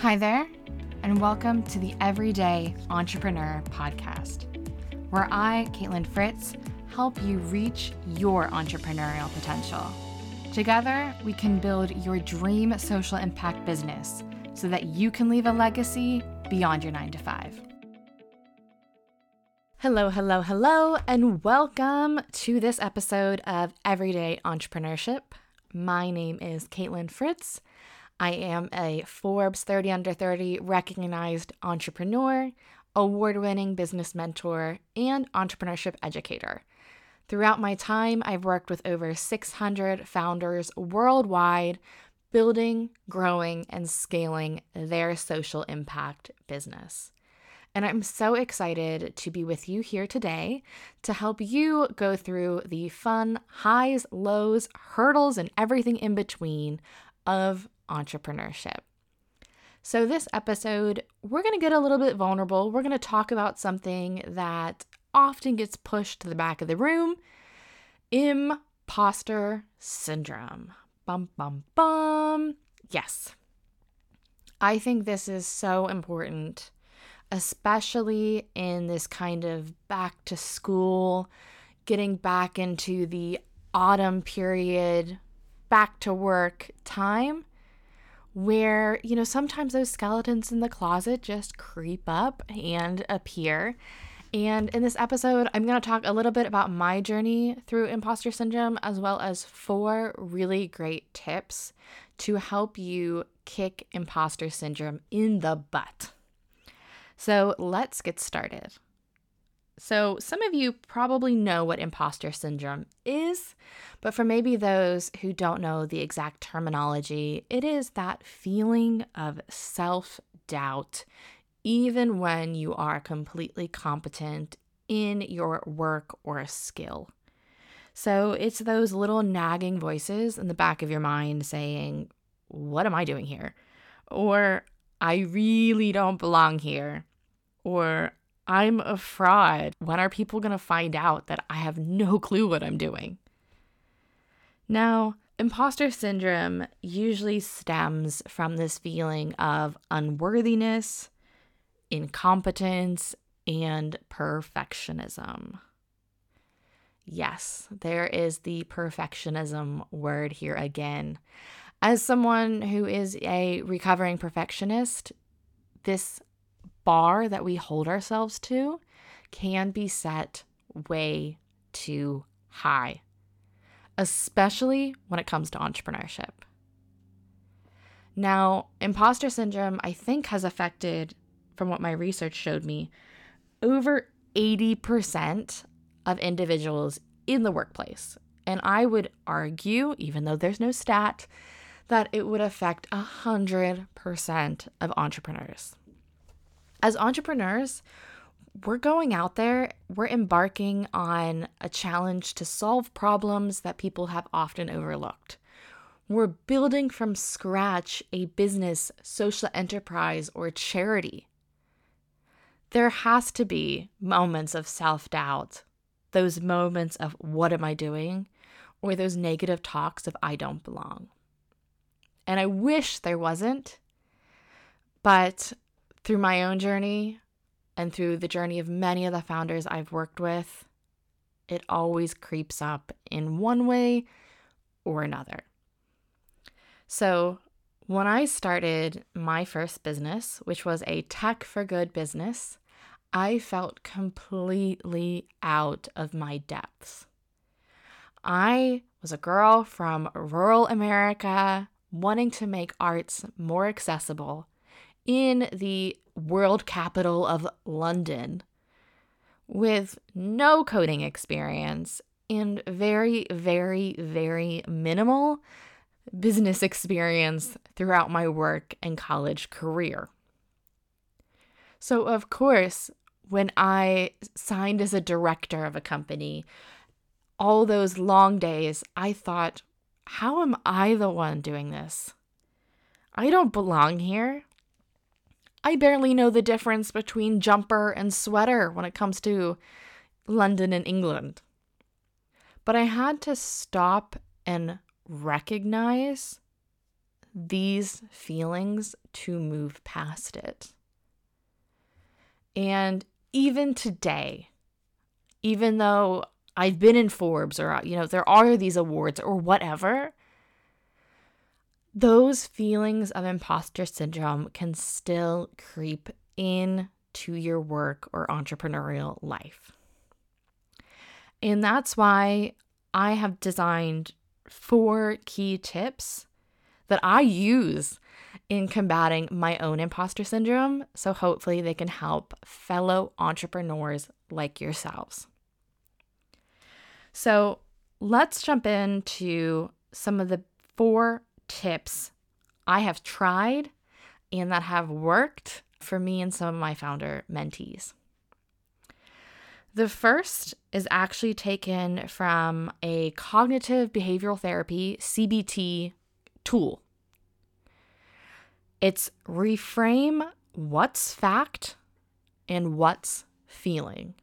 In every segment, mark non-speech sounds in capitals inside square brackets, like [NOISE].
Hi there, and welcome to the Everyday Entrepreneur Podcast, where I, Kaitlin Fritz, help you reach your entrepreneurial potential. Together, we can build your dream social impact business so that you can leave a legacy beyond your nine to five. Hello, hello, hello, and welcome to this episode of Everyday Entrepreneurship. My name is Kaitlin Fritz I am a Forbes 30 Under 30 recognized entrepreneur, award winning business mentor, and entrepreneurship educator. Throughout my time, I've worked with over 600 founders worldwide, building, growing, and scaling their social impact business. And I'm so excited to be with you here today to help you go through the fun highs, lows, hurdles, and everything in between of entrepreneurship. So, this episode, we're going to get a little bit vulnerable. We're going to talk about something that often gets pushed to the back of the room imposter syndrome. Bum, bum, bum. Yes. I think this is so important, especially in this kind of back to school, getting back into the autumn period, back to work time where, you know, sometimes those skeletons in the closet just creep up and appear. And in this episode, I'm going to talk a little bit about my journey through imposter syndrome, as well as four really great tips to help you kick imposter syndrome in the butt. So let's get started. So, some of you probably know what imposter syndrome is, but for maybe those who don't know the exact terminology, it is that feeling of self doubt, even when you are completely competent in your work or skill. So, it's those little nagging voices in the back of your mind saying, What am I doing here? Or, I really don't belong here. Or, I'm a fraud. When are people going to find out that I have no [LAUGHS] clue what I'm doing? Now, imposter syndrome usually stems from this feeling of unworthiness, incompetence, and perfectionism. Yes, there is the perfectionism word here again. As someone who is a recovering perfectionist, this bar that we hold ourselves to can be set way too high, especially when it comes to entrepreneurship. Now, imposter syndrome, I think, has affected, from what my research showed me, over 80% of individuals in the workplace. And I would argue, even though there's no stat, that it would affect 100% of entrepreneurs as entrepreneurs, we're going out there, we're embarking on a challenge to solve problems that people have often overlooked. We're building from scratch a business, social enterprise, or charity. There has to be moments of self doubt, those moments of what am I doing, or those negative talks of I don't belong. And I wish there wasn't, but through my own journey and through the journey of many of the founders I've worked with, it always creeps up in one way or another. So, when I started my first business, which was a tech for good business, I felt completely out of my depths. I was a girl from rural America wanting to make arts more accessible in the world capital of London with no coding experience and very, very, very minimal business experience throughout my work and college career. So, of course, when I signed as a director of a company, all those long days, I thought, how am I the one doing this? I don't belong here. I barely know the difference between jumper and sweater when it comes to London and England. But I had to stop and recognize these feelings to move past it. And even today, even though I've been in Forbes or, you know, there are these awards or whatever, those feelings of imposter syndrome can still creep in to your work or entrepreneurial life. And that's why I have designed four key tips that I use in combating my own imposter syndrome. So hopefully they can help fellow entrepreneurs like yourselves. So let's jump into some of the four tips I have tried and that have worked for me and some of my founder mentees. The first is actually taken from a cognitive behavioral therapy CBT tool. It's reframe what's fact and what's feeling.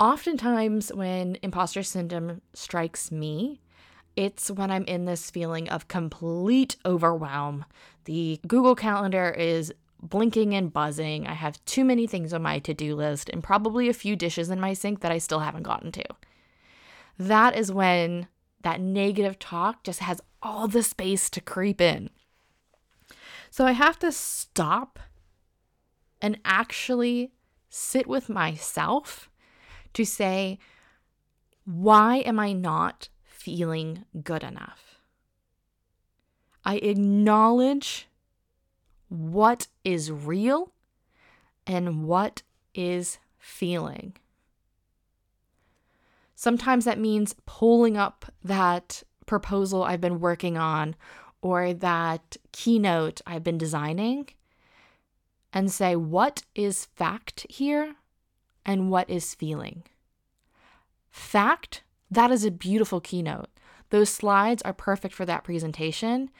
Oftentimes, when imposter syndrome strikes me, it's when I'm in this feeling of complete overwhelm. The Google Calendar is blinking and buzzing. I have too many things on my to do list and probably a few dishes in my sink that I still haven't gotten to. That is when that negative talk just has all the space to creep in. So I have to stop and actually sit with myself to say, why am I not feeling good enough? I acknowledge what is real and what is feeling. Sometimes that means pulling up that proposal I've been working on or that keynote I've been designing and say, what is fact here and what is feeling? Fact, that is a beautiful keynote. Those slides are perfect for that presentation.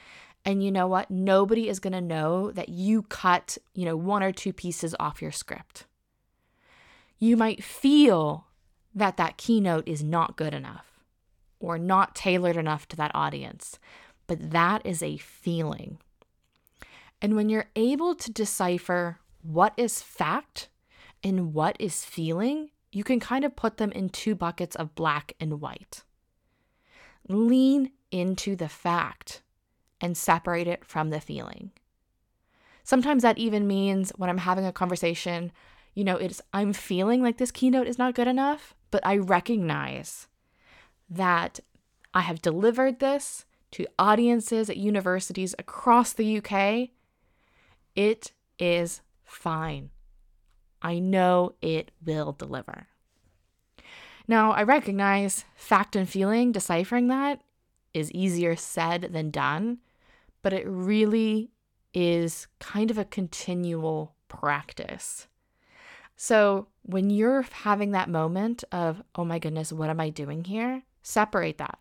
And you know what? Nobody is going to know that you cut, you know, one or two pieces off your script. You might feel that that keynote is not good enough or not tailored enough to that audience, but that is a feeling. And when you're able to decipher what is fact and what is feeling, you can kind of put them in two buckets of black and white. Lean into the fact and separate it from the feeling. Sometimes that even means when I'm having a conversation, you know, it's I'm feeling like this keynote is not good enough, but I recognize that I have delivered this to audiences at universities across the UK. It is fine. I know it will deliver. Now, I recognize fact and feeling, deciphering that is easier said than done but it really is kind of a continual practice. So when you're having that moment of, oh my goodness, what am I doing here? Separate that.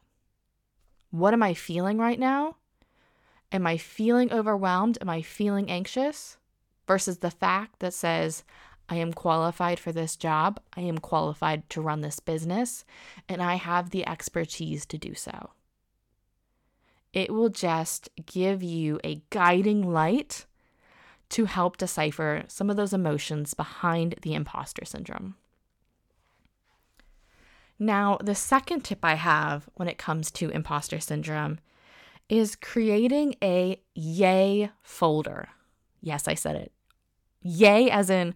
What am I feeling right now? Am I feeling overwhelmed? Am I feeling anxious? Versus the fact that says, I am qualified for this job. I am qualified to run this business, and I have the expertise to do so. It will just give you a guiding light to help decipher some of those emotions behind the imposter syndrome. Now, the second tip I have when it comes to imposter syndrome is creating a yay folder. Yes, I said it. Yay, as in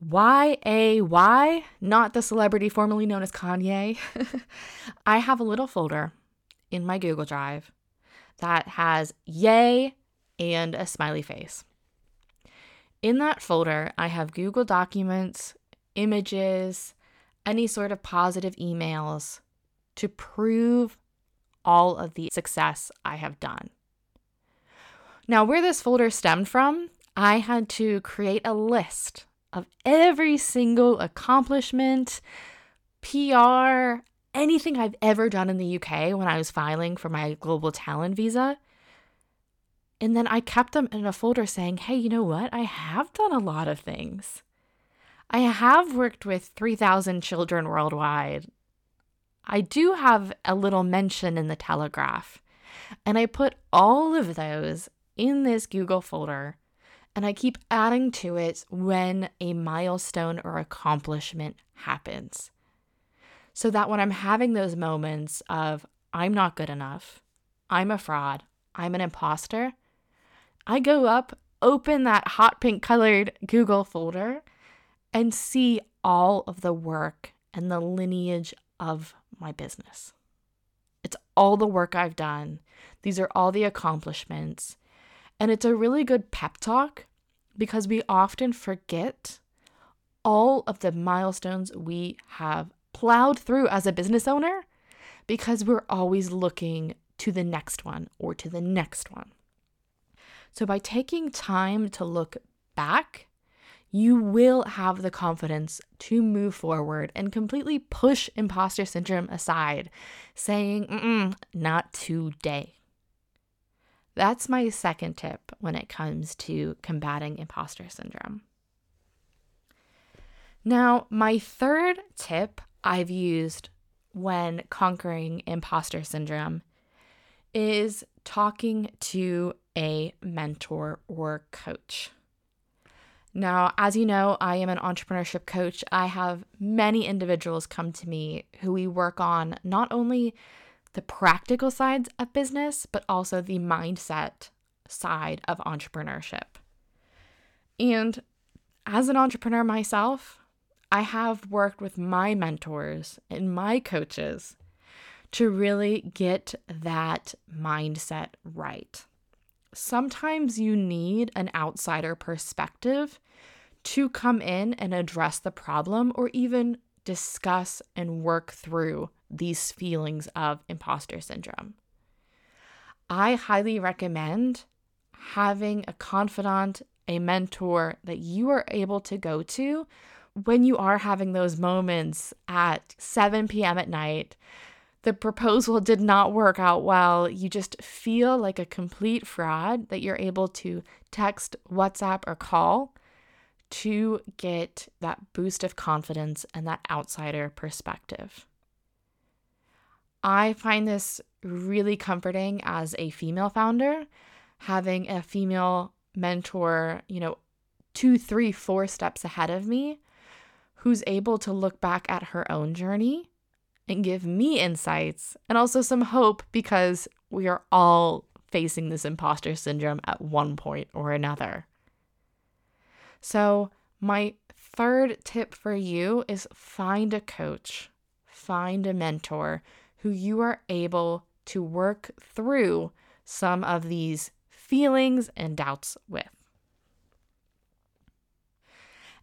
Y A Y, not the celebrity formerly known as Kanye. [LAUGHS] I have a little folder in my Google Drive that has yay and a smiley face. In that folder, I have Google Documents, images, any sort of positive emails to prove all of the success I have done. Now, where this folder stemmed from, I had to create a list of every single accomplishment, PR, anything I've ever done in the UK when I was filing for my global talent visa. And then I kept them in a folder saying, hey, you know what? I have done a lot of things. I have worked with 3,000 children worldwide. I do have a little mention in the Telegraph. And I put all of those in this Google folder and I keep adding to it when a milestone or accomplishment happens. So that when I'm having those moments of, I'm not good enough, I'm a fraud, I'm an imposter, I go up, open that hot pink colored Google folder, and see all of the work and the lineage of my business. It's all the work I've done. These are all the accomplishments. And it's a really good pep talk because we often forget all of the milestones we have plowed through as a business owner because we're always looking to the next one or to the next one. So, by taking time to look back, you will have the confidence to move forward and completely push imposter syndrome aside, saying, not today. That's my second tip when it comes to combating imposter syndrome. Now, my third tip I've used when conquering imposter syndrome is talking to a mentor or coach. Now, as you know, I am an entrepreneurship coach. I have many individuals come to me who we work on not only the practical sides of business, but also the mindset side of entrepreneurship. And as an entrepreneur myself, I have worked with my mentors and my coaches to really get that mindset right. Sometimes you need an outsider perspective to come in and address the problem or even discuss and work through these feelings of imposter syndrome. I highly recommend having a confidant, a mentor that you are able to go to when you are having those moments at 7 p.m. at night. The proposal did not work out well. You just feel like a complete fraud that you're able to text, WhatsApp, or call to get that boost of confidence and that outsider perspective. I find this really comforting as a female founder, having a female mentor, you know, two, three, four steps ahead of me, who's able to look back at her own journey and give me insights and also some hope because we are all facing this imposter syndrome at one point or another. So, my third tip for you is find a coach, find a mentor who you are able to work through some of these feelings and doubts with.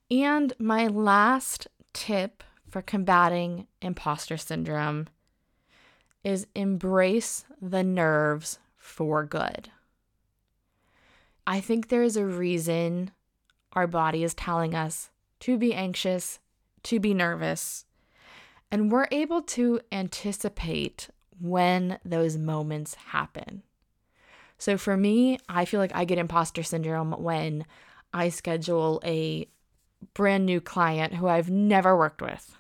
And my last tip for combating imposter syndrome is embrace the nerves for good. I think there is a reason our body is telling us to be anxious, to be nervous, and we're able to anticipate when those moments happen. So for me, I feel like I get imposter syndrome when I schedule a brand new client who I've never worked with.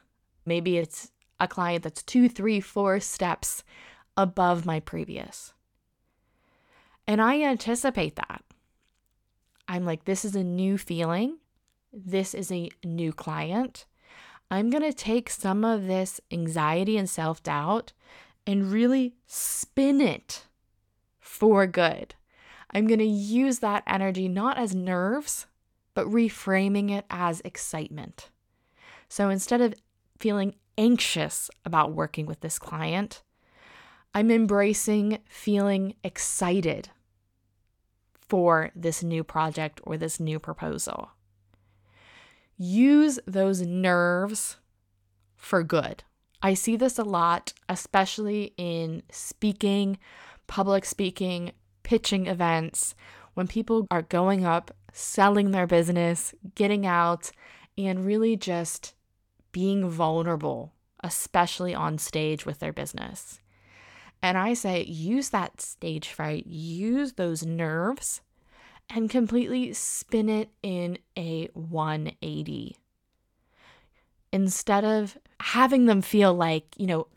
Maybe it's a client that's two, three, four steps above my previous. And I anticipate that. I'm like, this is a new feeling. This is a new client. I'm going to take some of this anxiety and self doubt and really spin it for good. I'm going to use that energy not as nerves, but reframing it as excitement. So instead of feeling anxious about working with this client, I'm embracing feeling excited for this new project or this new proposal. Use those nerves for good. I see this a lot, especially in speaking, public speaking, pitching events, when people are going up, selling their business, getting out, and really just being vulnerable, especially on stage with their business. And I say, use that stage fright, use those nerves, and completely spin it in a 180. Instead of having them feel like, you know,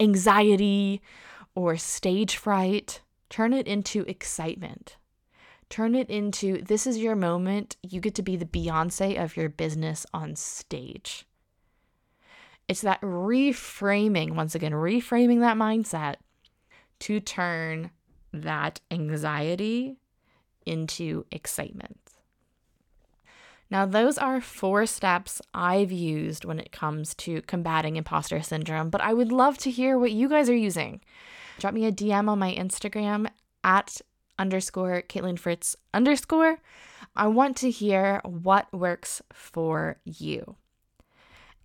anxiety or stage fright, turn it into excitement. Turn it into this is your moment. You get to be the Beyonce of your business on stage. It's that reframing, once again, reframing that mindset to turn that anxiety into excitement. Now, those are four steps I've used when it comes to combating imposter syndrome, but I would love to hear what you guys are using. Drop me a DM on my Instagram at underscore Kaitlin Fritz underscore. I want to hear what works for you.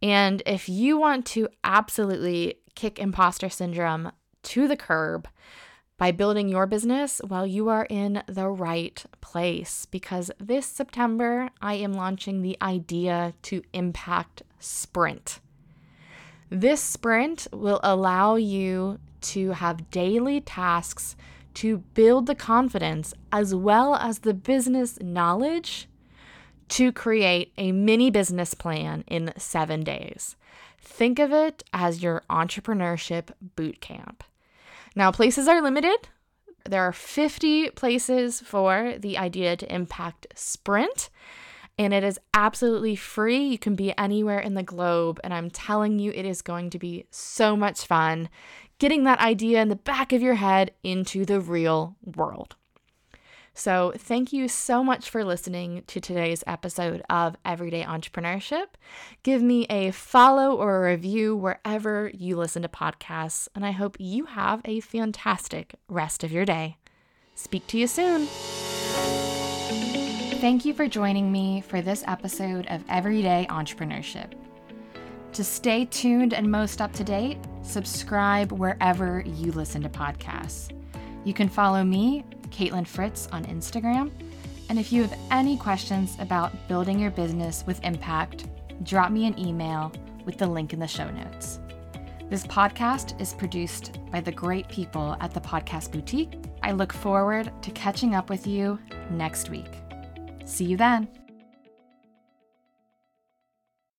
And if you want to absolutely kick imposter syndrome to the curb, by building your business, well, you are in the right place because this September I am launching the Idea to Impact Sprint. This sprint will allow you to have daily tasks to build the confidence as well as the business knowledge to create a mini business plan in seven days. Think of it as your entrepreneurship boot camp. Now, places are limited. There are 50 places for the Idea to Impact Sprint, and it is absolutely free. You can be anywhere in the globe, and I'm telling you, it is going to be so much fun getting that idea in the back of your head into the real world. So, thank you so much for listening to today's episode of Everyday Entrepreneurship. Give me a follow or a review wherever you listen to podcasts, and I hope you have a fantastic rest of your day. Speak to you soon. Thank you for joining me for this episode of Everyday Entrepreneurship. To stay tuned and most up to date, subscribe wherever you listen to podcasts. You can follow me Kaitlin Fritz on Instagram. And if you have any questions about building your business with impact, drop me an email with the link in the show notes. This podcast is produced by the great people at the Podcast Boutique. I look forward to catching up with you next week. See you then.